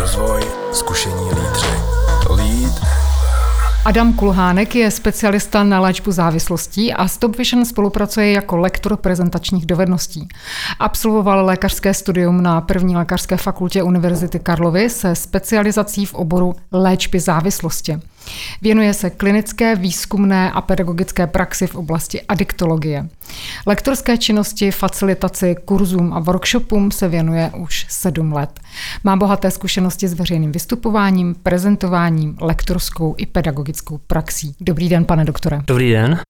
rozvoj, zkušení lídři. Lead Adam Kulhánek je specialista na léčbu závislostí a Stop Vision spolupracuje jako lektor prezentačních dovedností. Absolvoval lékařské studium na první lékařské fakultě Univerzity Karlovy se specializací v oboru léčby závislosti. Věnuje se klinické, výzkumné a pedagogické praxi v oblasti adiktologie. Lektorské činnosti, facilitaci, kurzům a workshopům se věnuje už sedm let. Má bohaté zkušenosti s veřejným vystupováním, prezentováním, lektorskou i pedagogickou praxí. Dobrý den, pane doktore. Dobrý den.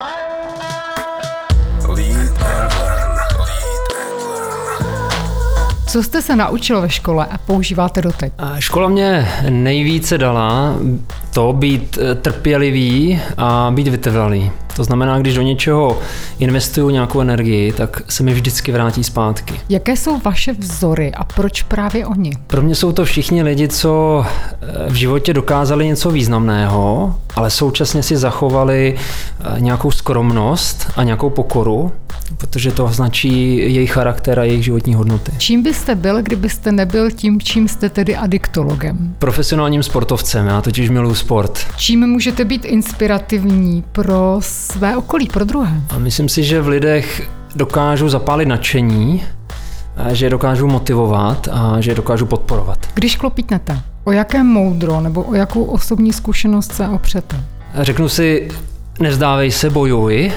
Co jste se naučil ve škole a používáte doteď? Škola mě nejvíce dala to být eh, trpělivý a být vytrvalý. To znamená, když do něčeho investuju nějakou energii, tak se mi vždycky vrátí zpátky. Jaké jsou vaše vzory a proč právě oni? Pro mě jsou to všichni lidi, co eh, v životě dokázali něco významného, ale současně si zachovali eh, nějakou skromnost a nějakou pokoru, protože to značí jejich charakter a jejich životní hodnoty. Čím byste byl, kdybyste nebyl tím, čím jste tedy adiktologem? Profesionálním sportovcem, já totiž miluji sport. Čím můžete být inspirativní pro své okolí, pro druhé? A myslím si, že v lidech dokážu zapálit nadšení, že je dokážu motivovat a že je dokážu podporovat. Když klopítnete, o jaké moudro nebo o jakou osobní zkušenost se opřete? Řeknu si, nezdávej se, bojuj,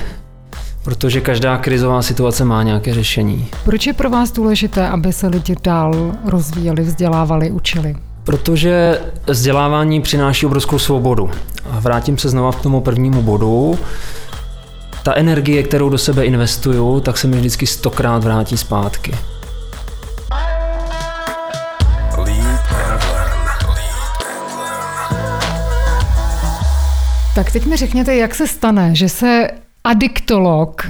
protože každá krizová situace má nějaké řešení. Proč je pro vás důležité, aby se lidi dál rozvíjeli, vzdělávali, učili? Protože vzdělávání přináší obrovskou svobodu. Vrátím se znova k tomu prvnímu bodu. Ta energie, kterou do sebe investuju, tak se mi vždycky stokrát vrátí zpátky. Tak teď mi řekněte, jak se stane, že se adiktolog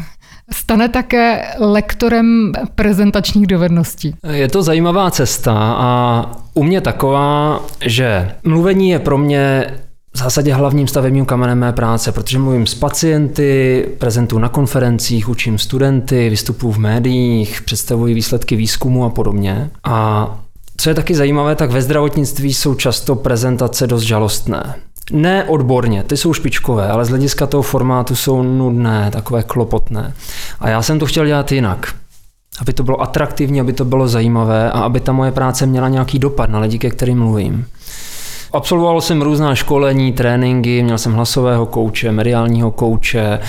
stane také lektorem prezentačních dovedností. Je to zajímavá cesta a u mě taková, že mluvení je pro mě v zásadě hlavním stavebním kamenem mé práce, protože mluvím s pacienty, prezentuji na konferencích, učím studenty, vystupuji v médiích, představuji výsledky výzkumu a podobně. A co je taky zajímavé, tak ve zdravotnictví jsou často prezentace dost žalostné. Ne odborně, ty jsou špičkové, ale z hlediska toho formátu jsou nudné, takové klopotné. A já jsem to chtěl dělat jinak. Aby to bylo atraktivní, aby to bylo zajímavé a aby ta moje práce měla nějaký dopad na lidi, ke kterým mluvím. Absolvoval jsem různá školení, tréninky, měl jsem hlasového kouče, mediálního kouče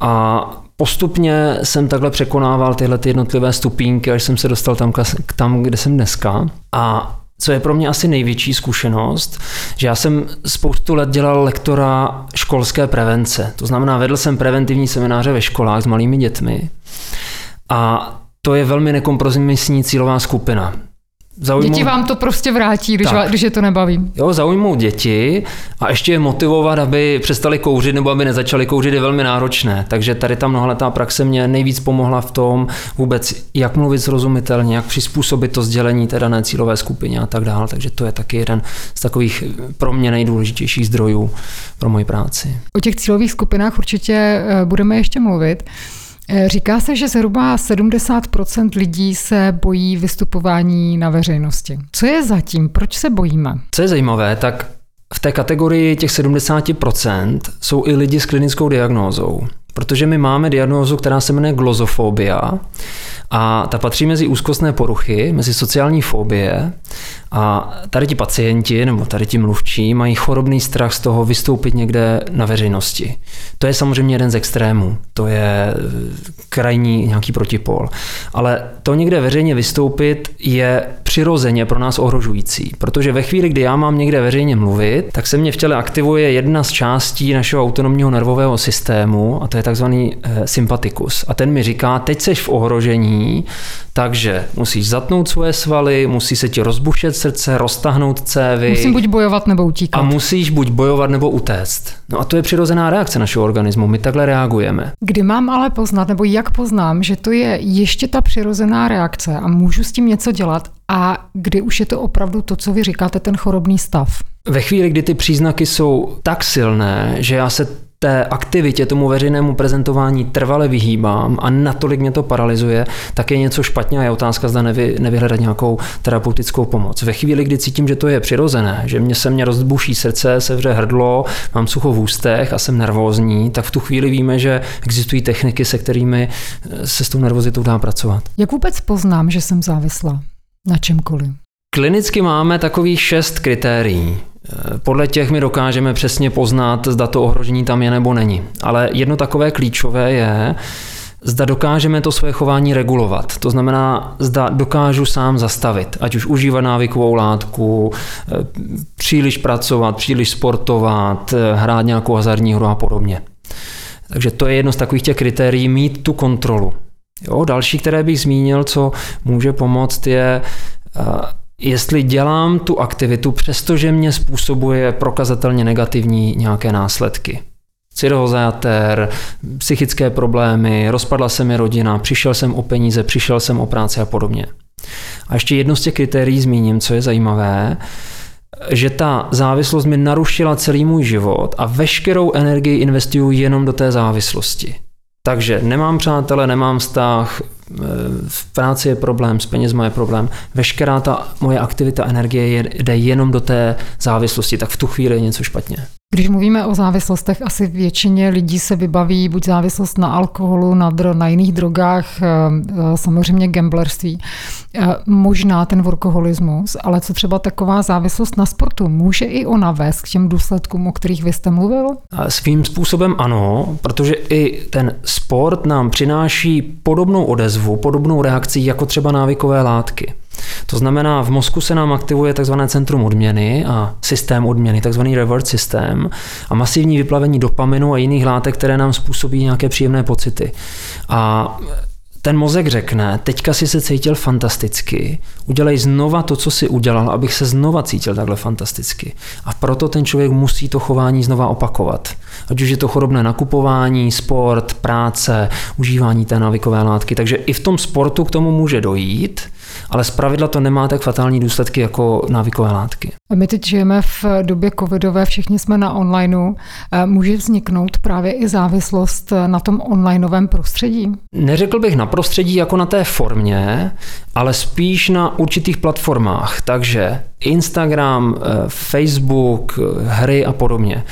a postupně jsem takhle překonával tyhle ty jednotlivé stupínky, až jsem se dostal tam, tam, kde jsem dneska. A co je pro mě asi největší zkušenost, že já jsem spoustu let dělal lektora školské prevence. To znamená, vedl jsem preventivní semináře ve školách s malými dětmi. A to je velmi nekompromisní cílová skupina. Zaujmou... Děti vám to prostě vrátí, když, vás, když je to nebaví. Jo, zaujmou děti a ještě je motivovat, aby přestali kouřit nebo aby nezačali kouřit je velmi náročné. Takže tady ta mnohaletá praxe mě nejvíc pomohla v tom vůbec, jak mluvit srozumitelně, jak přizpůsobit to sdělení té dané cílové skupině a tak dále. Takže to je taky jeden z takových pro mě nejdůležitějších zdrojů pro moji práci. O těch cílových skupinách určitě eh, budeme ještě mluvit. Eh, říká se, že zhruba 70% lidí se bojí vystupování na veřejnosti. Co je zatím? Proč se bojíme? Co je zajímavé, tak v té kategorii těch 70% jsou i lidi s klinickou diagnózou. Protože my máme diagnózu, která se jmenuje glozofobia a ta patří mezi úzkostné poruchy, mezi sociální fobie a tady ti pacienti nebo tady ti mluvčí mají chorobný strach z toho vystoupit někde na veřejnosti. To je samozřejmě jeden z extrémů, to je eh, krajní nějaký protipol. Ale to někde veřejně vystoupit je přirozeně pro nás ohrožující, protože ve chvíli, kdy já mám někde veřejně mluvit, tak se mě v těle aktivuje jedna z částí našeho autonomního nervového systému a to je takzvaný eh, sympatikus. A ten mi říká, teď seš v ohrožení, takže musíš zatnout svoje svaly, musí se ti rozbušet srdce, roztahnout cévy. Musím buď bojovat nebo utíkat. A musíš buď bojovat nebo utéct. No a to je přirozená reakce našeho organismu, my takhle reagujeme. Kdy mám ale poznat, nebo jak poznám, že to je ještě ta přirozená reakce a můžu s tím něco dělat a kdy už je to opravdu to, co vy říkáte, ten chorobný stav? Ve chvíli, kdy ty příznaky jsou tak silné, že já se té aktivitě, tomu veřejnému prezentování trvale vyhýbám a natolik mě to paralyzuje, tak je něco špatně a je otázka, zda nevy, nevyhledat nějakou terapeutickou pomoc. Ve chvíli, kdy cítím, že to je přirozené, že mě se mě rozbuší srdce, sevře hrdlo, mám sucho v ústech a jsem nervózní, tak v tu chvíli víme, že existují techniky, se kterými se s tou nervozitou dá pracovat. Jak vůbec poznám, že jsem závislá na čemkoliv? Klinicky máme takových šest kritérií. Podle těch my dokážeme přesně poznat, zda to ohrožení tam je nebo není. Ale jedno takové klíčové je, zda dokážeme to své chování regulovat. To znamená, zda dokážu sám zastavit, ať už užívat návykovou látku, příliš pracovat, příliš sportovat, hrát nějakou hazardní hru a podobně. Takže to je jedno z takových těch kritérií, mít tu kontrolu. Jo, další, které bych zmínil, co může pomoct, je jestli dělám tu aktivitu, přestože mě způsobuje prokazatelně negativní nějaké následky. Cirhoza jater, psychické problémy, rozpadla se mi rodina, přišel jsem o peníze, přišel jsem o práci a podobně. A ještě jedno z těch kritérií zmíním, co je zajímavé, že ta závislost mi narušila celý můj život a veškerou energii investuju jenom do té závislosti. Takže nemám přátele, nemám vztah, eh, v práci je problém, s penězma je problém. Veškerá ta moje aktivita energie jde jenom do té závislosti, tak v tu chvíli je něco špatně. Když mluvíme o závislostech, asi většině lidí se vybaví buď závislost na alkoholu, na, dro, na jiných drogách, eh, eh, samozřejmě gamblerství, možná ten workoholismus, ale co třeba taková závislost na sportu, může i ona vést k těm důsledkům, o kterých vy jste mluvil? Svým způsobem ano, protože i ten sport nám přináší podobnou odezvu, podobnou reakci jako třeba návykové látky. To znamená, v mozku se nám aktivuje tzv. centrum odměny a systém odměny, tzv. reward systém a masivní vyplavení dopaminu a jiných látek, které nám způsobí nějaké příjemné pocity. A ten mozek řekne, teďka si se cítil fantasticky, udělej znova to, co si udělal, abych se znova cítil takhle fantasticky. A proto ten člověk musí to chování znova opakovat. Ať už je to chorobné nakupování, sport, práce, užívání té návykové látky. Takže i v tom sportu k tomu může dojít, ale zpravidla to nemá tak fatální důsledky jako návykové látky. My teď žijeme v době covidové, všichni jsme na onlineu. Může vzniknout právě i závislost na tom onlineovém prostředí? Neřekl bych na prostředí jako na té formě, ale spíš na určitých platformách. Takže Instagram, eh, Facebook, hry a podobně.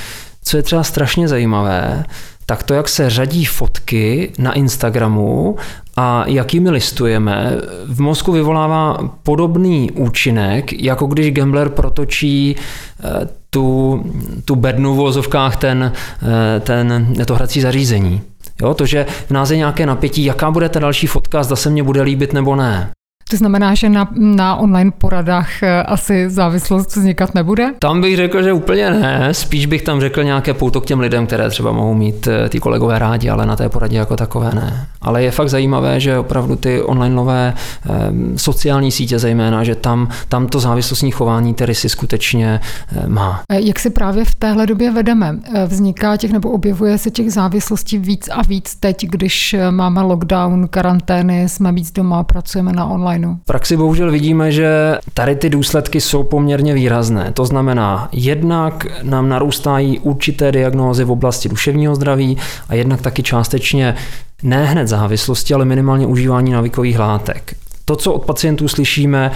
Co je třeba strašně zajímavé, tak to, jak se řadí fotky na Instagramu a jakými listujeme, v mozku vyvolává podobný účinek, jako když gambler protočí eh, tu, tu bednu v vozovkách ten, eh, ten, to hrací zařízení. Jo, to, že v nás je nějaké napětí, jaká bude ta další fotka, zda se mě bude líbit nebo ne. To znamená, že na, na online poradách eh, asi závislost vznikat nebude? Tam bych řekl, že úplně ne. Spíš bych tam řekl nějaké pouto k těm lidem, které třeba mohou mít eh, ty kolegové rádi, ale na té poradě jako takové ne. Ale je fakt zajímavé, že opravdu ty online nové eh, sociální sítě zejména, že tam, tam to závislostní chování ty rysy skutečně má. Jak si právě v téhle době vedeme? Vzniká těch nebo objevuje se těch závislostí víc a víc teď, když máme lockdown, karantény, jsme víc doma, pracujeme na online onlineu? V praxi bohužel vidíme, že tady ty důsledky jsou poměrně výrazné. To znamená, jednak nám narůstají určité diagnózy v oblasti duševního zdraví a jednak taky částečně ne hned závislosti, ale minimálně užívání návykových látek. To, co od pacientů slyšíme,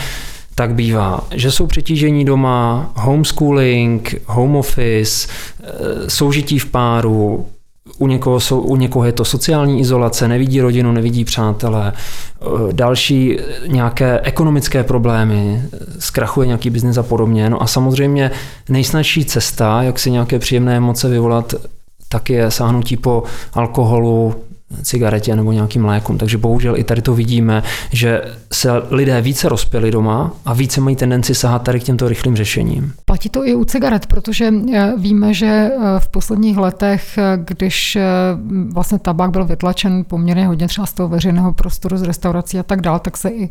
tak bývá, že jsou přetížení doma, homeschooling, home office, eh, soužití v páru, u někoho, jsou, u někoho je to sociální izolace, nevidí rodinu, nevidí přátele, eh, další nějaké ekonomické problémy, zkrachuje nějaký biznis a podobně. No a samozřejmě nejsnažší cesta, jak si nějaké příjemné emoce vyvolat, tak je sáhnutí po alkoholu, cigaretě nebo nějakým lékům. Takže bohužel i tady to vidíme, že se lidé více rozpěli doma a více mají tendenci sahat tady k těmto rychlým řešením. Platí to i u cigaret, protože eh, víme, že eh, v posledních letech, eh, když vlastně tabák byl vytlačen poměrně hodně třeba z toho veřejného prostoru, z restaurací a tak dál, tak se i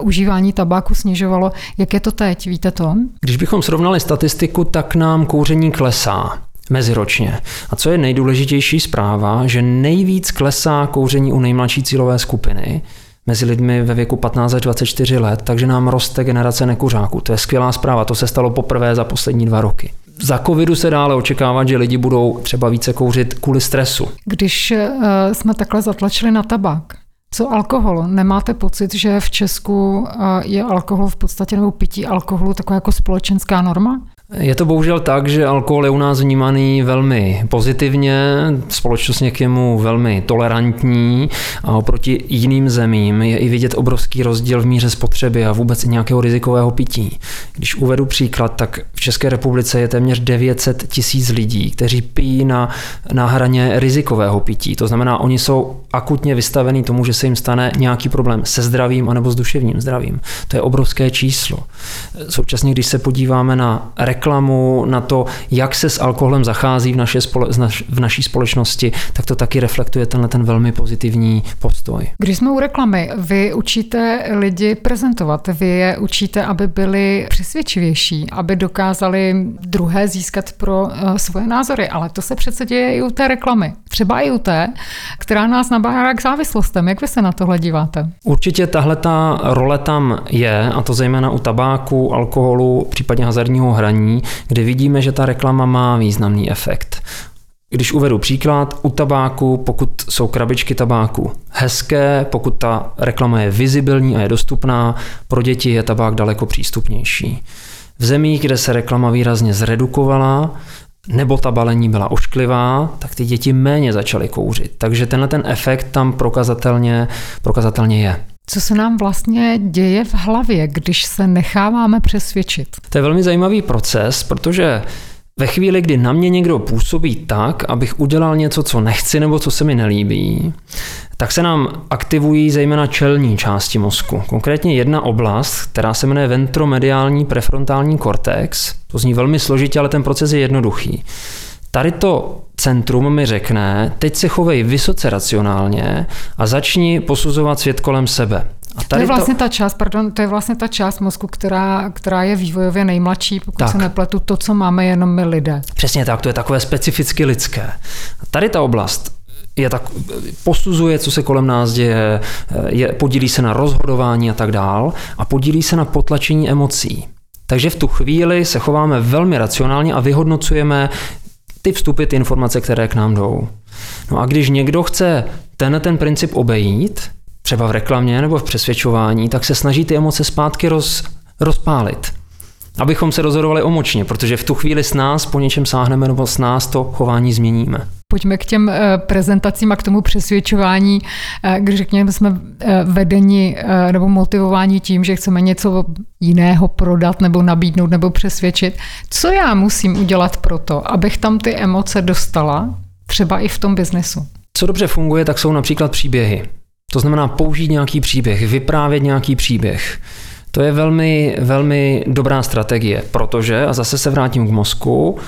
užívání tabáku snižovalo. Jak je to teď, víte to? Když bychom srovnali statistiku, tak nám kouření klesá meziročně. A co je nejdůležitější zpráva, že nejvíc klesá kouření u nejmladší cílové skupiny, mezi lidmi ve věku 15 až 24 let, takže nám roste generace nekuřáků. To je skvělá zpráva, to se stalo poprvé za poslední dva roky. za covidu se dále očekávat, že lidi budou třeba více kouřit kvůli stresu. Když uh, jsme takhle zatlačili na tabák, co alkohol? Nemáte pocit, že v Česku uh, je alkohol v podstatě nebo pití alkoholu taková jako společenská norma? Je to bohužel tak, že alkohol je u nás vnímaný velmi pozitivně, společnost k němu velmi tolerantní a oproti jiným zemím je i vidět obrovský rozdíl v míře spotřeby a vůbec i nějakého rizikového pití. Když uvedu příklad, tak v České republice je téměř 900 tisíc lidí, kteří pijí na, na hraně rizikového pití. To znamená, oni jsou akutně vystavení tomu, že se jim stane nějaký problém se zdravím anebo s duševním zdravím. To je obrovské číslo. Současně, když se podíváme na reklamu, na to, jak se s alkoholem zachází v, naše spole, v naší společnosti, tak to taky reflektuje tenhle ten velmi pozitivní postoj. Když jsme u reklamy, vy učíte lidi prezentovat, vy je učíte, aby byli přesvědčivější, aby dokázali druhé získat pro uh, svoje názory, ale to se přece děje i u té reklamy. Třeba i u té, která nás nabáhá k závislostem. Jak vy se na tohle díváte? Určitě tahle ta role tam je, a to zejména u tabáku, alkoholu, případně hazardního hraní, kde vidíme, že ta reklama má významný efekt. Když uvedu příklad, u tabáku, pokud jsou krabičky tabáku hezké, pokud ta reklama je vizibilní a je dostupná, pro děti je tabák daleko přístupnější. V zemích, kde se reklama výrazně zredukovala, nebo ta balení byla ošklivá, tak ty děti méně začaly kouřit. Takže tenhle ten efekt tam prokazatelně, prokazatelně je. Co se nám vlastně děje v hlavě, když se necháváme přesvědčit? To je velmi zajímavý proces, protože ve chvíli, kdy na mě někdo působí tak, abych udělal něco, co nechci nebo co se mi nelíbí, tak se nám aktivují zejména čelní části mozku. Konkrétně jedna oblast, která se jmenuje ventromediální prefrontální kortex. To zní velmi složitě, ale ten proces je jednoduchý. Tady to centrum mi řekne, teď se chovej vysoce racionálně a začni posuzovat svět kolem sebe. A tady to je vlastně to... ta část, pardon, to je vlastně ta část mozku, která, která je vývojově nejmladší, pokud tak. se nepletu, to, co máme jenom my lidé. Přesně tak, to je takové specificky lidské. A tady ta oblast je tak, posuzuje, co se kolem nás děje, je, podílí se na rozhodování a tak dál a podílí se na potlačení emocí. Takže v tu chvíli se chováme velmi racionálně a vyhodnocujeme ty vstupy, ty informace, které k nám jdou. No a když někdo chce ten ten princip obejít, třeba v reklamě nebo v přesvědčování, tak se snaží ty emoce zpátky roz, rozpálit. Abychom se rozhodovali omočně, protože v tu chvíli s nás po něčem sáhneme nebo s nás to chování změníme. Pojďme k těm eh, prezentacím a k tomu přesvědčování, eh, když řekněme, jsme eh, vedeni nebo motivováni tím, že chceme něco jiného prodat nebo nabídnout nebo přesvědčit. Co já musím udělat pro to, abych tam ty emoce dostala, třeba i v tom biznesu? Co dobře funguje, tak jsou například příběhy. To znamená použít nějaký příběh, vyprávět nějaký příběh. To je velmi, velmi dobrá strategie, protože, a zase se vrátím k mozku,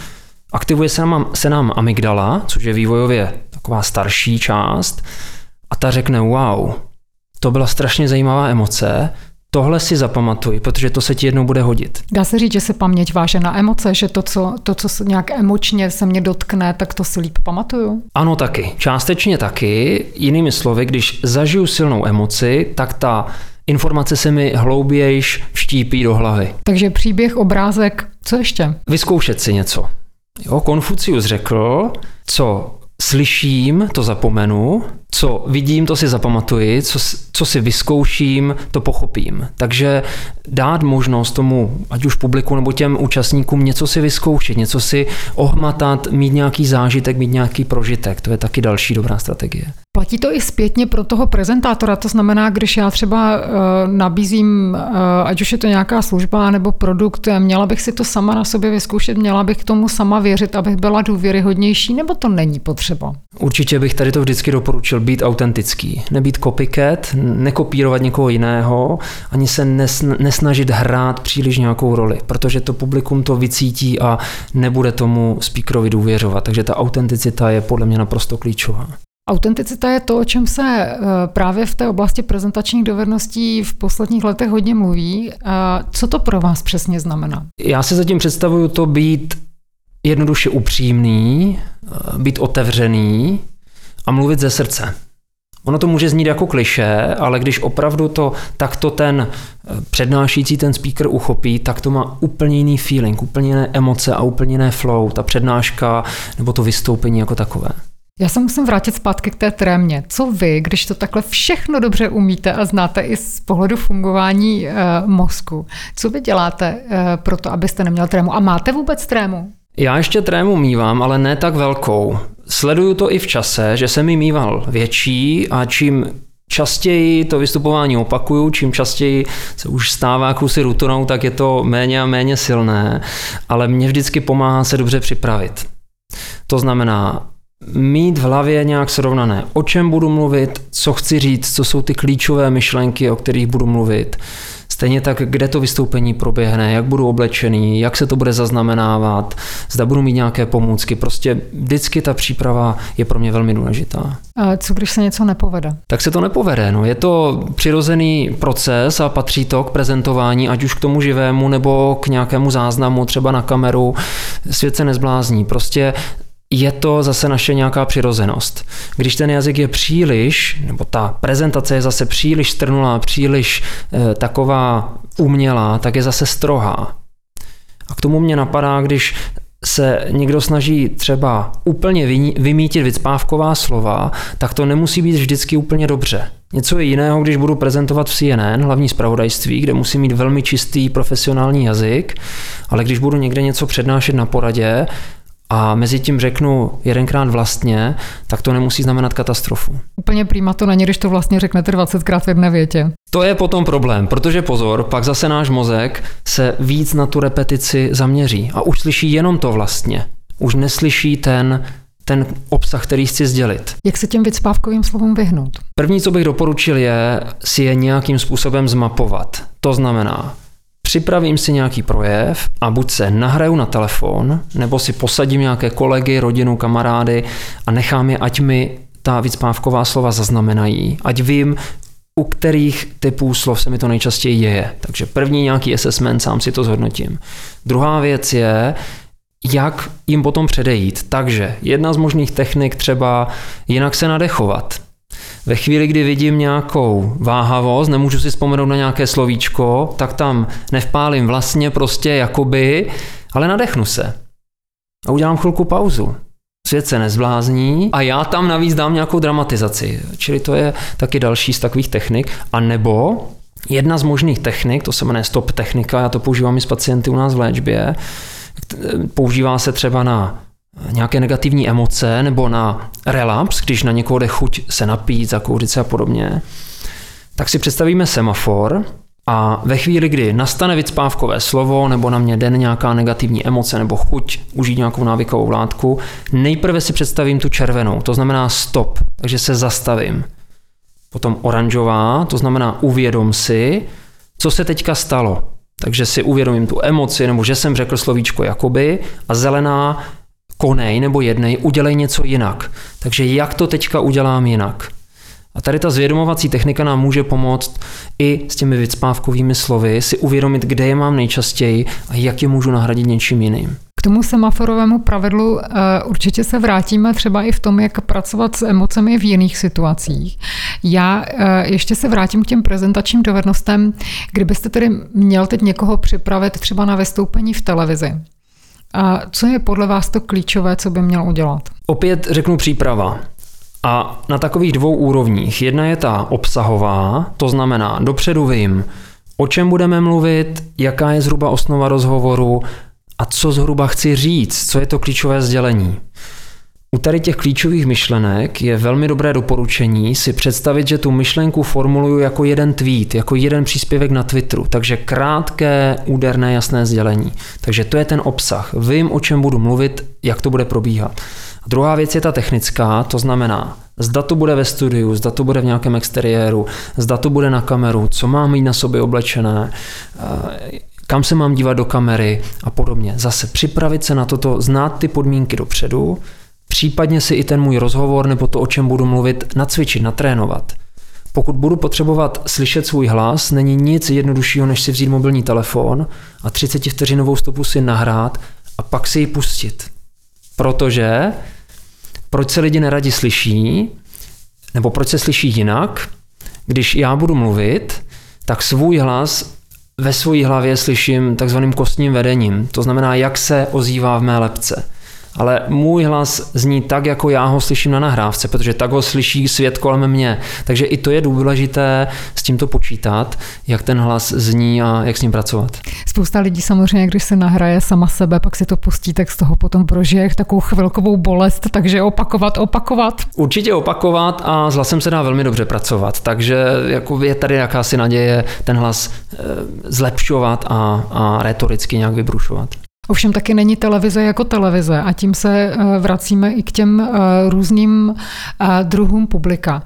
aktivuje se nám, se nám amygdala, což je vývojově taková starší část, a ta řekne, wow, to byla strašně zajímavá emoce, tohle si zapamatuj, protože to se ti jednou bude hodit. Dá se říct, že se paměť váže na emoce, že to, co, to, co nějak emočně se mě dotkne, tak to si líp pamatuju? Ano, taky. Částečně taky. Jinými slovy, když zažiju silnou emoci, tak ta informace se mi hloubějiš vštípí do hlavy. Takže příběh, obrázek, co ještě? Vyzkoušet si něco. Jo, Konfucius řekl, co slyším, to zapomenu, co vidím, to si zapamatuji, co, co si vyzkouším, to pochopím. Takže dát možnost tomu, ať už publiku nebo těm účastníkům, něco si vyzkoušet, něco si ohmatat, mít nějaký zážitek, mít nějaký prožitek. To je taky další dobrá strategie. Platí to i zpětně pro toho prezentátora, to znamená, když já třeba uh, nabízím, uh, ať už je to nějaká služba nebo produkt, měla bych si to sama na sobě vyzkoušet, měla bych k tomu sama věřit, abych byla důvěryhodnější, nebo to není potřeba? Určitě bych tady to vždycky doporučil být autentický, nebýt copycat, nekopírovat někoho jiného, ani se nesnažit hrát příliš nějakou roli, protože to publikum to vycítí a nebude tomu speakerovi důvěřovat. Takže ta autenticita je podle mě naprosto klíčová. Autenticita je to, o čem se eh, právě v té oblasti prezentačních dovedností v posledních letech hodně mluví. Co to pro vás přesně znamená? Já si zatím představuju to být jednoduše upřímný, eh, být otevřený a mluvit ze srdce. Ono to může znít jako kliše, ale když opravdu to takto ten eh, přednášící, ten speaker uchopí, tak to má úplně jiný feeling, úplně jiné emoce a úplně jiné flow, ta přednáška nebo to vystoupení jako takové. Já se musím vrátit zpátky k té trémě. Co vy, když to takhle všechno dobře umíte a znáte i z pohledu fungování e, mozku, co vy děláte e, pro to, abyste neměl trému? A máte vůbec trému? Já ještě trému mývám, ale ne tak velkou. Sleduju to i v čase, že jsem mi mýval větší a čím častěji to vystupování opakuju, čím častěji se už stává jakousi rutinou, tak je to méně a méně silné, ale mě vždycky pomáhá se dobře připravit. To znamená, mít v hlavě nějak srovnané, o čem budu mluvit, co chci říct, co jsou ty klíčové myšlenky, o kterých budu mluvit. Stejně tak, kde to vystoupení proběhne, jak budu oblečený, jak se to bude zaznamenávat, zda budu mít nějaké pomůcky. Prostě vždycky ta příprava je pro mě velmi důležitá. A co když se něco nepovede? Tak se to nepovede. No. Je to přirozený proces a patří to k prezentování, ať už k tomu živému nebo k nějakému záznamu, třeba na kameru. Svět se nezblázní. Prostě je to zase naše nějaká přirozenost. Když ten jazyk je příliš, nebo ta prezentace je zase příliš strnulá, příliš e, taková umělá, tak je zase strohá. A k tomu mě napadá, když se někdo snaží třeba úplně vymítit vycpávková slova, tak to nemusí být vždycky úplně dobře. Něco je jiného, když budu prezentovat v CNN, hlavní zpravodajství, kde musím mít velmi čistý profesionální jazyk, ale když budu někde něco přednášet na poradě, a mezi tím řeknu jedenkrát vlastně, tak to nemusí znamenat katastrofu. Úplně prýma to není, když to vlastně řeknete 20krát v jedné větě. To je potom problém, protože pozor, pak zase náš mozek se víc na tu repetici zaměří a už slyší jenom to vlastně. Už neslyší ten ten obsah, který chci sdělit. Jak se těm vycpávkovým slovům vyhnout? První, co bych doporučil, je si je nějakým způsobem zmapovat. To znamená, připravím si nějaký projev a buď se nahraju na telefon, nebo si posadím nějaké kolegy, rodinu, kamarády a nechám je, ať mi ta vycpávková slova zaznamenají, ať vím, u kterých typů slov se mi to nejčastěji děje. Takže první nějaký assessment, sám si to zhodnotím. Druhá věc je, jak jim potom předejít. Takže jedna z možných technik třeba jinak se nadechovat. Ve chvíli, kdy vidím nějakou váhavost, nemůžu si vzpomenout na nějaké slovíčko, tak tam nevpálím vlastně prostě jakoby, ale nadechnu se. A udělám chvilku pauzu. Svět se nezblázní a já tam navíc dám nějakou dramatizaci. Čili to je taky další z takových technik. A nebo jedna z možných technik, to se jmenuje stop technika, já to používám i s pacienty u nás v léčbě, používá se třeba na nějaké negativní emoce nebo na relaps, když na někoho jde chuť se napít, zakouřit se a podobně, tak si představíme semafor a ve chvíli, kdy nastane vycpávkové slovo nebo na mě den nějaká negativní emoce nebo chuť užít nějakou návykovou látku, nejprve si představím tu červenou, to znamená stop, takže se zastavím. Potom oranžová, to znamená uvědom si, co se teďka stalo. Takže si uvědomím tu emoci, nebo že jsem řekl slovíčko jakoby, a zelená konej nebo jednej, udělej něco jinak. Takže jak to teďka udělám jinak? A tady ta zvědomovací technika nám může pomoct i s těmi vycpávkovými slovy si uvědomit, kde je mám nejčastěji a jak je můžu nahradit něčím jiným. K tomu semaforovému pravidlu eh, určitě se vrátíme třeba i v tom, jak pracovat s emocemi v jiných situacích. Já eh, ještě se vrátím k těm prezentačním dovednostem. Kdybyste tedy měl teď někoho připravit třeba na vystoupení v televizi, a co je podle vás to klíčové, co by měl udělat? Opět řeknu příprava. A na takových dvou úrovních. Jedna je ta obsahová, to znamená, dopředu vím, o čem budeme mluvit, jaká je zhruba osnova rozhovoru a co zhruba chci říct, co je to klíčové sdělení. U tady těch klíčových myšlenek je velmi dobré doporučení si představit, že tu myšlenku formuluju jako jeden tweet, jako jeden příspěvek na Twitteru, takže krátké, úderné, jasné sdělení. Takže to je ten obsah. Vím, o čem budu mluvit, jak to bude probíhat. A druhá věc je ta technická, to znamená, zda to bude ve studiu, zda to bude v nějakém exteriéru, zda to bude na kameru, co mám mít na sobě oblečené, eh, kam se mám dívat do kamery a podobně. Zase připravit se na toto, znát ty podmínky dopředu, Případně si i ten můj rozhovor nebo to, o čem budu mluvit, nacvičit, natrénovat. Pokud budu potřebovat slyšet svůj hlas, není nic jednoduššího, než si vzít mobilní telefon a 30 vteřinovou stopu si nahrát a pak si ji pustit. Protože, proč se lidi neradi slyší, nebo proč se slyší jinak, když já budu mluvit, tak svůj hlas ve své hlavě slyším takzvaným kostním vedením. To znamená, jak se ozývá v mé lepce ale můj hlas zní tak, jako já ho slyším na nahrávce, protože tak ho slyší svět kolem mě. Takže i to je důležité s tímto počítat, jak ten hlas zní a jak s ním pracovat. Spousta lidí samozřejmě, když se nahraje sama sebe, pak si to pustí, tak z toho potom prožije takovou chvilkovou bolest, takže opakovat, opakovat. Určitě opakovat a s hlasem se dá velmi dobře pracovat, takže jako je tady jakási naděje ten hlas eh, zlepšovat a, a retoricky nějak vybrušovat. Ovšem taky není televize jako televize a tím se eh, vracíme i k těm eh, různým eh, druhům publika.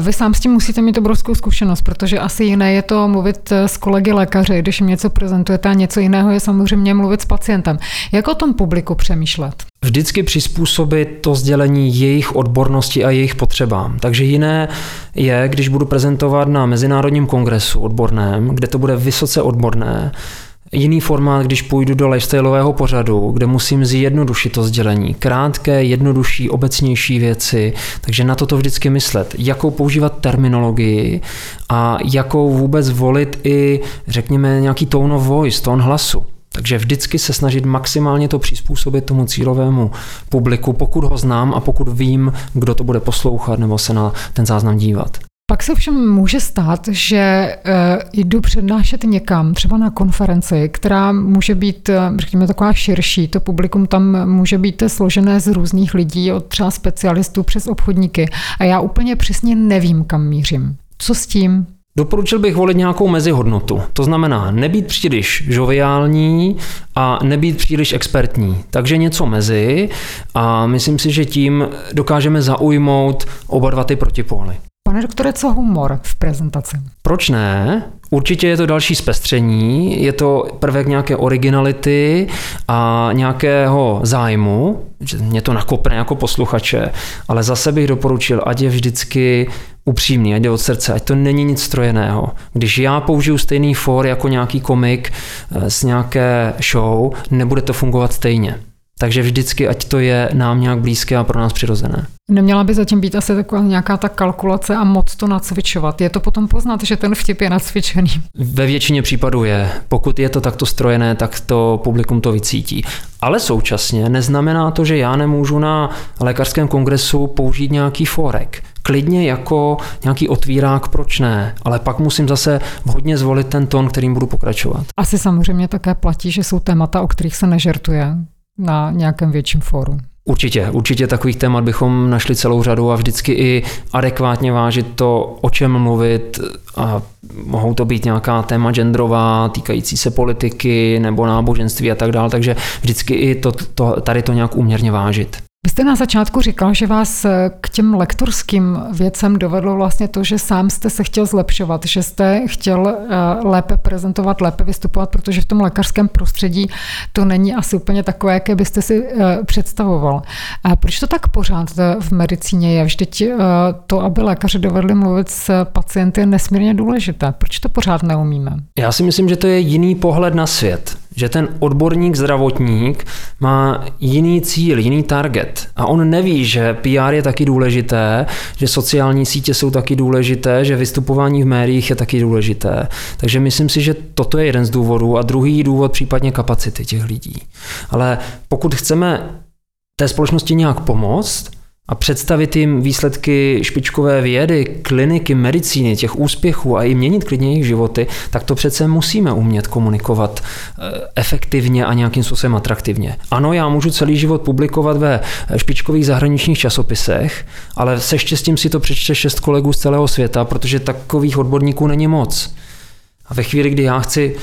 Vy sám s tím musíte mít obrovskou zkušenost, protože asi jiné je to mluvit s kolegy lékaři, když jim něco prezentujete a něco jiného je samozřejmě mluvit s pacientem. Jak o tom publiku přemýšlet? Vždycky přizpůsobit to sdělení jejich odbornosti a jejich potřebám. Takže jiné je, když budu prezentovat na Mezinárodním kongresu odborném, kde to bude vysoce odborné, jiný formát, když půjdu do lifestyleového pořadu, kde musím zjednodušit to sdělení. Krátké, jednodušší, obecnější věci, takže na toto vždycky myslet. Jakou používat terminologii a jakou vůbec volit i, řekněme, nějaký tone of voice, tón hlasu. Takže vždycky se snažit maximálně to přizpůsobit tomu cílovému publiku, pokud ho znám a pokud vím, kdo to bude poslouchat nebo se na ten záznam dívat. Pak se všem může stát, že uh, jdu přednášet někam, třeba na konferenci, která může být, eh, řekněme, taková širší. To publikum tam může být složené z různých lidí, od třeba specialistů přes obchodníky. A já úplně přesně nevím, kam mířím. Co s tím? Doporučil bych volit nějakou mezihodnotu. To znamená nebýt příliš žoviální a nebýt příliš expertní. Takže něco mezi a myslím si, že tím dokážeme zaujmout oba dva ty protipóly. Pane doktore, co humor v prezentaci? Proč ne? Určitě je to další zpestření, je to prvek nějaké originality a nějakého zájmu, že mě to nakopne jako posluchače, ale zase bych doporučil, ať je vždycky upřímný, ať jde od srdce, ať to není nic strojeného. Když já použiju stejný for jako nějaký komik eh, z nějaké show, nebude to fungovat stejně. Takže vždycky, ať to je nám nějak blízké a pro nás přirozené. Neměla by zatím být asi taková nějaká ta kalkulace a moc to nacvičovat. Je to potom poznat, že ten vtip je nacvičený? Ve většině případů je. Pokud je to takto strojené, tak to publikum to vycítí. Ale současně neznamená to, že já nemůžu na lékařském kongresu použít nějaký forek. Klidně jako nějaký otvírák, proč ne, ale pak musím zase vhodně zvolit ten tón, kterým budu pokračovat. Asi samozřejmě také platí, že jsou témata, o kterých se nežertuje na nějakém větším fóru. Určitě, určitě takových témat bychom našli celou řadu a vždycky i adekvátně vážit to, o čem mluvit a mohou to být nějaká téma genderová, týkající se politiky nebo náboženství a tak dále, takže vždycky i to, to, tady to nějak úměrně vážit. Vy jste na začátku říkal, že vás eh, k těm lektorským věcem dovedlo vlastně to, že sám jste se chtěl zlepšovat, že jste chtěl eh, lépe prezentovat, lépe vystupovat, protože v tom lékařském prostředí to není asi úplně takové, jaké byste si eh, představoval. A proč to tak pořád v medicíně je? Vždyť to, aby lékaři dovedli mluvit s pacienty, je nesmírně důležité. Proč to pořád neumíme? Já si myslím, že to je jiný pohled na svět že ten odborník, zdravotník má jiný cíl, jiný target a on neví, že PR je taky důležité, že sociální sítě jsou taky důležité, že vystupování v médiích je taky důležité. Takže myslím si, že toto je jeden z důvodů a druhý důvod případně kapacity těch lidí. Ale pokud chceme té společnosti nějak pomoct, a představit jim výsledky špičkové vědy, kliniky, medicíny, těch úspěchů a i měnit klidně jejich životy, tak to přece musíme umět komunikovat eh, efektivně a nějakým způsobem atraktivně. Ano, já můžu celý život publikovat ve špičkových zahraničních časopisech, ale se štěstím si to přečte šest kolegů z celého světa, protože takových odborníků není moc. A ve chvíli, kdy já chci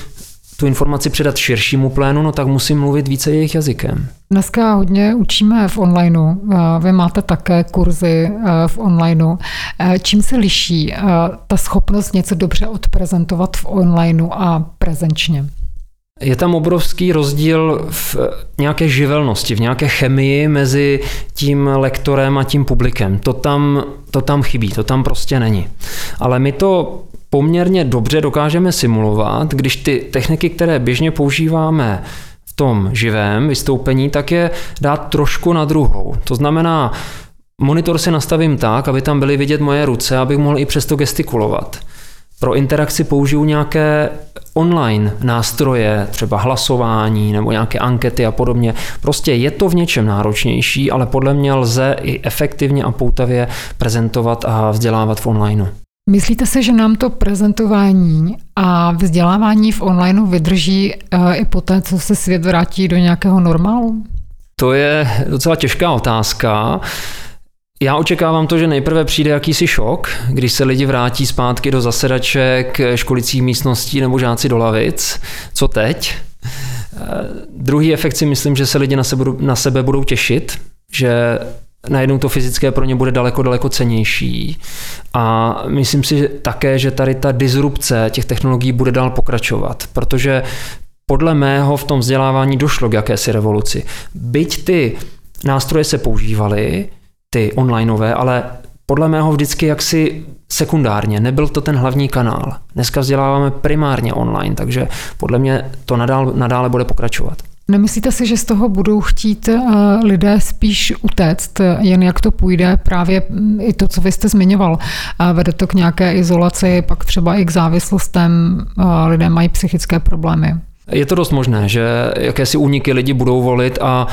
tu informaci předat širšímu plénu, no tak musím mluvit více jejich jazykem. Dneska hodně učíme v onlineu. Vy máte také kurzy eh, v onlineu. Eh, čím se liší eh, ta schopnost něco dobře odprezentovat v onlineu a prezenčně? Je tam obrovský rozdíl v nějaké živelnosti, v nějaké chemii mezi tím lektorem a tím publikem. To tam, to tam chybí, to tam prostě není. Ale my to poměrně dobře dokážeme simulovat, když ty techniky, které běžně používáme v tom živém vystoupení, tak je dát trošku na druhou. To znamená, Monitor si nastavím tak, aby tam byly vidět moje ruce, abych mohl i přesto gestikulovat. Pro interakci použiju nějaké online nástroje, třeba hlasování nebo nějaké ankety a podobně. Prostě je to v něčem náročnější, ale podle mě lze i efektivně a poutavě prezentovat a vzdělávat v onlineu. Myslíte si, že nám to prezentování a vzdělávání v onlineu vydrží eh, i poté, co se svět vrátí do nějakého normálu? To je docela těžká otázka. Já očekávám to, že nejprve přijde jakýsi šok, když se lidi vrátí zpátky do zasedaček, školicích místností nebo žáci do lavic. Co teď? Eh, druhý efekt si myslím, že se lidi na sebe, na sebe budou těšit, že najednou to fyzické pro ně bude daleko, daleko cenější. A myslím si také, že tady ta disrupce těch technologií bude dál pokračovat, protože podle mého v tom vzdělávání došlo k jakési revoluci. Byť ty nástroje se používaly, ty onlineové, ale podle mého vždycky jaksi sekundárně, nebyl to ten hlavní kanál. Dneska vzděláváme primárně online, takže podle mě to nadál, nadále bude pokračovat. Nemyslíte si, že z toho budou chtít eh, lidé spíš utéct, jen jak to půjde, právě mm, i to, co vy jste zmiňoval, vede to k nějaké izolaci, pak třeba i k závislostem, lidé mají psychické problémy. Je to dost možné, že jakési úniky lidi budou volit a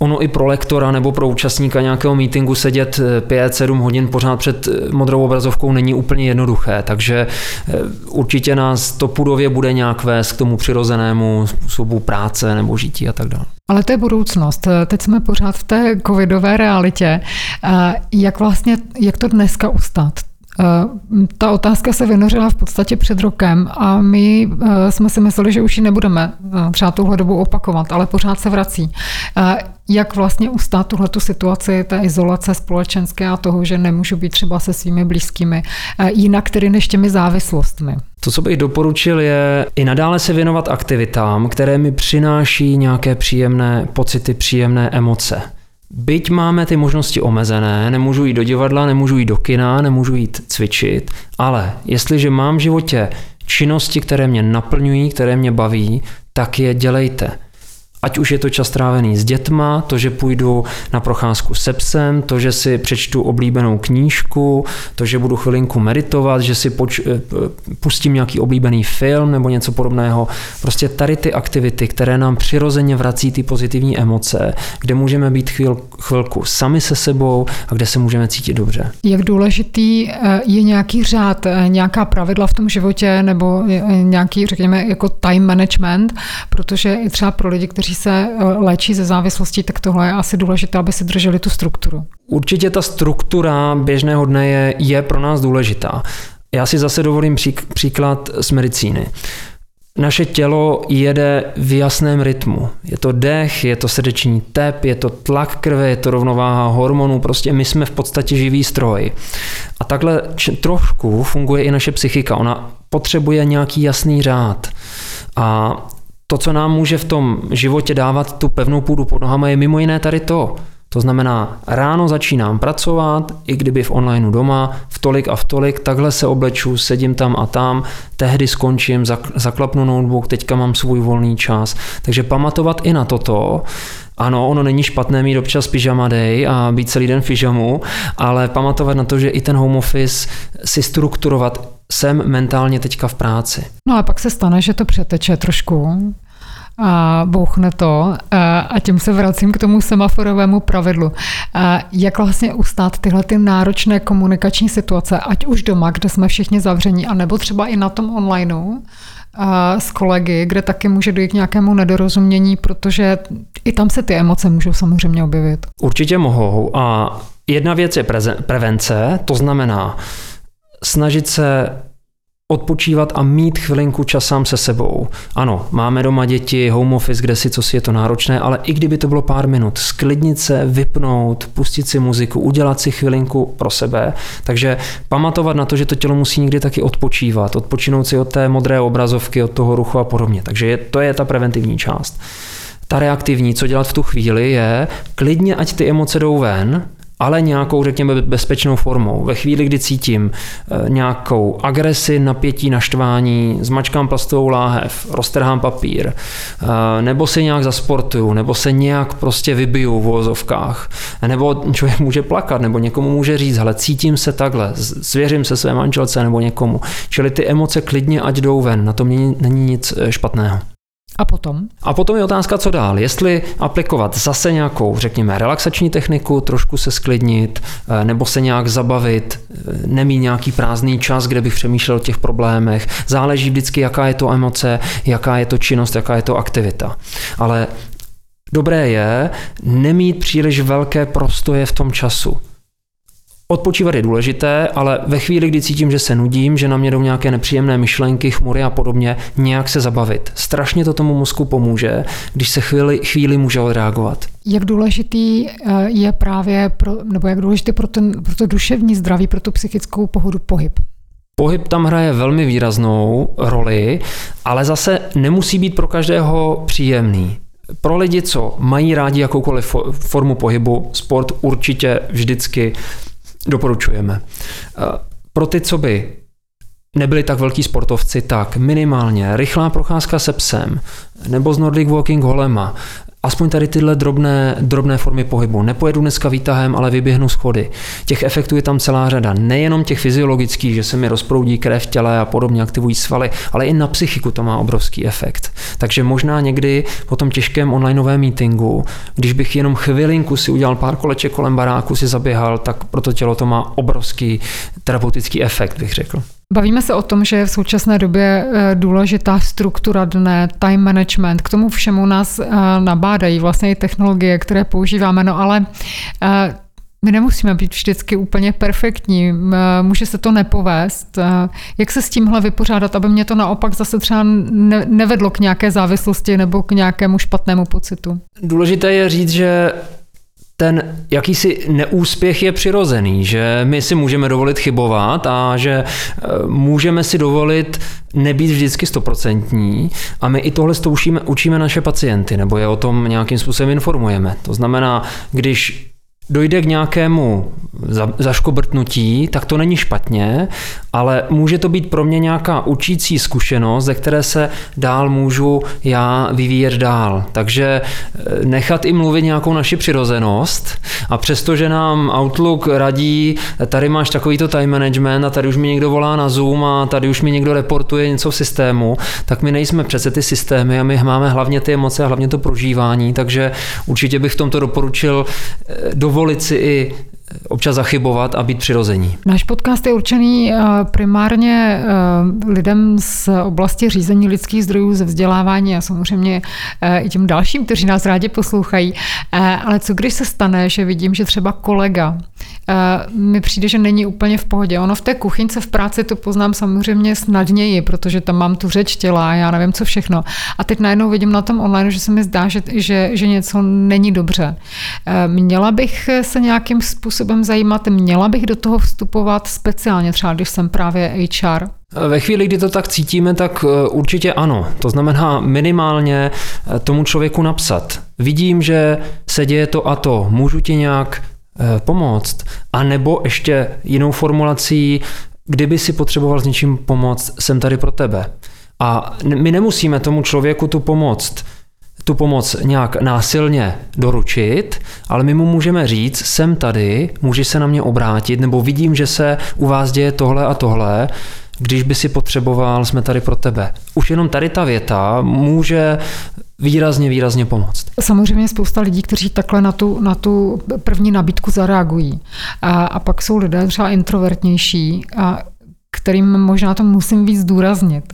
Ono i pro lektora nebo pro účastníka nějakého meetingu sedět 5-7 hodin pořád před modrou obrazovkou není úplně jednoduché, takže eh, určitě nás to půdově bude nějak vést k tomu přirozenému způsobu práce nebo žití a tak dále. Ale to je budoucnost. Teď jsme pořád v té covidové realitě. Jak vlastně, jak to dneska ustat? Eh, ta otázka se vynořila v podstatě před rokem a my eh, jsme si mysleli, že už ji nebudeme eh, třeba tuhle dobu opakovat, ale pořád se vrací. Jak vlastně ustát tuhle situaci té izolace společenské a toho, že nemůžu být třeba se svými blízkými jinak tedy než těmi závislostmi? To, co bych doporučil, je i nadále se věnovat aktivitám, které mi přináší nějaké příjemné pocity, příjemné emoce. Byť máme ty možnosti omezené, nemůžu jít do divadla, nemůžu jít do kina, nemůžu jít cvičit, ale jestliže mám v životě činnosti, které mě naplňují, které mě baví, tak je dělejte. Ať už je to čas trávený s dětma, to, že půjdu na procházku se psem, to, že si přečtu oblíbenou knížku, to, že budu chvilinku meditovat, že si poč- eh, pustím nějaký oblíbený film nebo něco podobného. Prostě tady ty aktivity, které nám přirozeně vrací ty pozitivní emoce, kde můžeme být chvíl, chvilku sami se sebou a kde se můžeme cítit dobře. Jak důležitý eh, je nějaký řád, eh, nějaká pravidla v tom životě nebo nějaký, řekněme, jako time management, protože i třeba pro lidi, kteří se eh, léčí ze závislostí, tak tohle je asi důležité, aby si drželi tu strukturu. Určitě ta struktura běžného dne je, je pro nás důležitá. Já si zase dovolím přík, příklad z medicíny. Naše tělo jede v jasném rytmu. Je to dech, je to srdeční tep, je to tlak krve, je to rovnováha hormonů, prostě my jsme v podstatě živý stroj. A takhle trošku funguje i naše psychika. Ona potřebuje nějaký jasný řád. A to, co nám může v tom životě dávat tu pevnou půdu pod nohama, je mimo jiné tady to. To znamená, ráno začínám pracovat, i kdyby v onlineu doma, v tolik a v tolik, takhle se obleču, sedím tam a tam, tehdy skončím, zaklapnu notebook, teďka mám svůj volný čas. Takže pamatovat i na toto, ano, ono není špatné mít občas pyjama day a být celý den v pyžamu, ale pamatovat na to, že i ten home office si strukturovat jsem mentálně teďka v práci. No a pak se stane, že to přeteče trošku a bouchne to a tím se vracím k tomu semaforovému pravidlu. Jak vlastně ustát tyhle ty náročné komunikační situace, ať už doma, kde jsme všichni zavření, anebo třeba i na tom onlineu, s kolegy, kde taky může dojít k nějakému nedorozumění, protože i tam se ty emoce můžou samozřejmě objevit. Určitě mohou a jedna věc je prevence, to znamená snažit se odpočívat a mít chvilinku čas sám se sebou. Ano, máme doma děti, home office, kde si co si je to náročné, ale i kdyby to bylo pár minut, sklidnit se, vypnout, pustit si muziku, udělat si chvilinku pro sebe. Takže pamatovat na to, že to tělo musí někdy taky odpočívat, odpočinout si od té modré obrazovky, od toho ruchu a podobně. Takže je, to je ta preventivní část. Ta reaktivní, co dělat v tu chvíli, je klidně, ať ty emoce jdou ven, ale nějakou, řekněme, bezpečnou formou. Ve chvíli, kdy cítím eh, nějakou agresi, napětí, naštvání, zmačkám plastovou láhev, roztrhám papír, eh, nebo se nějak zasportuju, nebo se nějak prostě vybiju v vozovkách, nebo člověk může plakat, nebo někomu může říct, ale cítím se takhle, svěřím se své manželce nebo někomu. Čili ty emoce klidně ať jdou ven, na tom není nic eh, špatného. A potom? A potom je otázka, co dál. Jestli aplikovat zase nějakou, řekněme, relaxační techniku, trošku se sklidnit, eh, nebo se nějak zabavit, eh, nemít nějaký prázdný čas, kde bych přemýšlel o těch problémech. Záleží vždycky, jaká je to emoce, jaká je to činnost, jaká je to aktivita. Ale dobré je nemít příliš velké prostoje v tom času. Odpočívat je důležité, ale ve chvíli, kdy cítím, že se nudím, že na mě jdou nějaké nepříjemné myšlenky, chmury a podobně, nějak se zabavit. Strašně to tomu mozku pomůže, když se chvíli, chvíli může odreagovat. Jak důležitý eh, je právě, pro, nebo jak důležitý pro, ten, pro to duševní zdraví, pro tu psychickou pohodu pohyb? Pohyb tam hraje velmi výraznou roli, ale zase nemusí být pro každého příjemný. Pro lidi, co mají rádi jakoukoliv formu pohybu, sport určitě vždycky doporučujeme. Eh, pro ty, co by nebyli tak velký sportovci, tak minimálně rychlá procházka se psem nebo z Nordic Walking holema, aspoň tady tyhle drobné, drobné formy pohybu. Nepojedu dneska výtahem, ale vyběhnu schody. Těch efektů je tam celá řada. Nejenom těch fyziologických, že se mi rozproudí krev v těle a podobně aktivují svaly, ale i na psychiku to má obrovský efekt. Takže možná někdy po tom těžkém onlineovém meetingu, když bych jenom chvilinku si udělal pár koleček kolem baráku, si zaběhal, tak pro to tělo to má obrovský terapeutický efekt, bych řekl. Bavíme se o tom, že je v současné době eh, důležitá struktura dne, time management. K tomu všemu nás eh, nabádají vlastně i technologie, které používáme, no ale eh, my nemusíme být vždycky úplně perfektní, může se to nepovést. Jak se s tímhle vypořádat, aby mě to naopak zase třeba nevedlo k nějaké závislosti nebo k nějakému špatnému pocitu? Důležité je říct, že ten jakýsi neúspěch je přirozený, že my si můžeme dovolit chybovat a že e, můžeme si dovolit nebýt vždycky stoprocentní a my i tohle učíme, učíme naše pacienty nebo je o tom nějakým způsobem informujeme. To znamená, když dojde k nějakému zaškobrtnutí, tak to není špatně, ale může to být pro mě nějaká učící zkušenost, ze které se dál můžu já vyvíjet dál. Takže eh, nechat i mluvit nějakou naši přirozenost a přestože nám Outlook radí, tady máš takovýto time management a tady už mi někdo volá na Zoom a tady už mi někdo reportuje něco v systému, tak my nejsme přece ty systémy a my máme hlavně ty emoce a hlavně to prožívání, takže určitě bych v tomto doporučil eh, dovolit si i občas zachybovat a být přirození. Náš podcast je určený eh, primárně eh, lidem z oblasti řízení lidských zdrojů, ze vzdělávání a samozřejmě eh, i těm dalším, kteří nás rádi poslouchají. Ale co když se stane, že vidím, že třeba kolega mi přijde, že není úplně v pohodě. Ono v té kuchyňce v práci to poznám samozřejmě snadněji, protože tam mám tu řeč těla a já nevím, co všechno. A teď najednou vidím na tom online, že se mi zdá, že, že, že něco není dobře. Měla bych se nějakým způsobem způsobem zajímat, měla bych do toho vstupovat speciálně, třeba když jsem právě HR? Ve chvíli, kdy to tak cítíme, tak eh, určitě ano. To znamená minimálně eh, tomu člověku napsat. Vidím, že se děje to a to, můžu ti nějak eh, pomoct? A nebo ještě jinou formulací, kdyby si potřeboval s něčím pomoct, jsem tady pro tebe. A my nemusíme tomu člověku tu pomoct tu pomoc nějak násilně doručit, ale my mu můžeme říct, jsem tady, můžeš se na mě obrátit, nebo vidím, že se u vás děje tohle a tohle, když by si potřeboval, jsme tady pro tebe. Už jenom tady ta věta může výrazně, výrazně pomoct. Samozřejmě spousta lidí, kteří takhle na tu, na tu první nabídku zareagují. A, a pak jsou lidé třeba introvertnější a kterým možná to musím víc zdůraznit.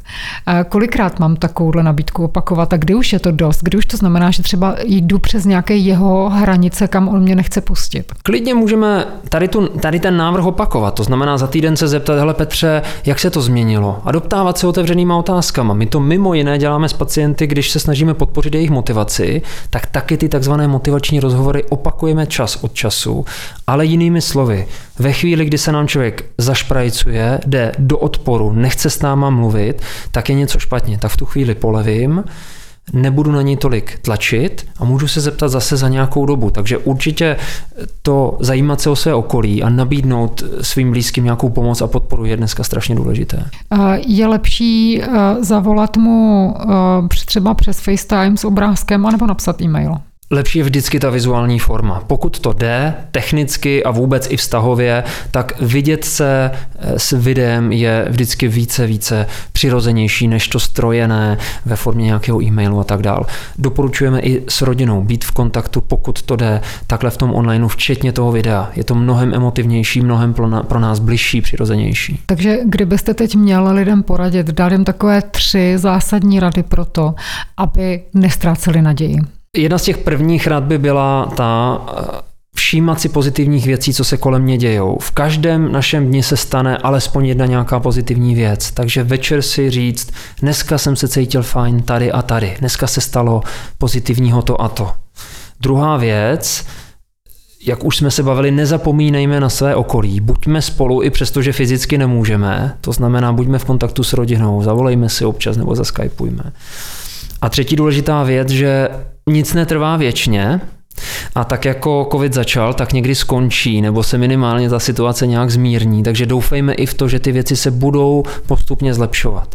Kolikrát mám takovouhle nabídku opakovat a kdy už je to dost? Kdy už to znamená, že třeba jdu přes nějaké jeho hranice, kam on mě nechce pustit? Klidně můžeme tady, tu, tady ten návrh opakovat. To znamená za týden se zeptat, hele Petře, jak se to změnilo? A doptávat se otevřenýma otázkama. My to mimo jiné děláme s pacienty, když se snažíme podpořit jejich motivaci, tak taky ty takzvané motivační rozhovory opakujeme čas od času, ale jinými slovy. Ve chvíli, kdy se nám člověk zašprajcuje, jde do odporu, nechce s náma mluvit, tak je něco špatně. Tak v tu chvíli polevím, nebudu na něj tolik tlačit a můžu se zeptat zase za nějakou dobu. Takže určitě to zajímat se o své okolí a nabídnout svým blízkým nějakou pomoc a podporu je dneska strašně důležité. Je lepší zavolat mu třeba přes FaceTime s obrázkem anebo napsat e-mail? Lepší je vždycky ta vizuální forma. Pokud to jde, technicky a vůbec i vztahově, tak vidět se eh, s videem je vždycky více, více přirozenější než to strojené ve formě nějakého e-mailu a tak dál. Doporučujeme i s rodinou být v kontaktu, pokud to jde, takhle v tom onlineu, včetně toho videa. Je to mnohem emotivnější, mnohem pro nás bližší, přirozenější. Takže kdybyste teď měl lidem poradit, dát jim takové tři zásadní rady pro to, aby nestráceli naději. Jedna z těch prvních rad by byla ta eh, všímat si pozitivních věcí, co se kolem mě dějou. V každém našem dni se stane alespoň jedna nějaká pozitivní věc. Takže večer si říct, dneska jsem se cítil fajn tady a tady. Dneska se stalo pozitivního to a to. Druhá věc, jak už jsme se bavili, nezapomínejme na své okolí. Buďme spolu i přesto, že fyzicky nemůžeme. To znamená, buďme v kontaktu s rodinou, zavolejme si občas nebo zaskypujme. A třetí důležitá věc, že nic netrvá věčně, a tak jako covid začal, tak někdy skončí, nebo se minimálně ta situace nějak zmírní. Takže doufejme i v to, že ty věci se budou postupně zlepšovat.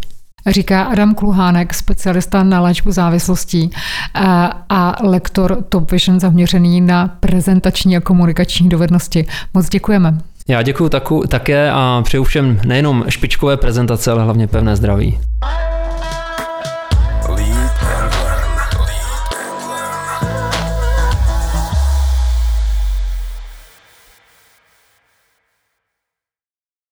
Říká Adam Kluhánek, specialista na léčbu závislostí a lektor Top Vision zaměřený na prezentační a komunikační dovednosti. Moc děkujeme. Já děkuji taku, také a přeju všem nejenom špičkové prezentace, ale hlavně pevné zdraví.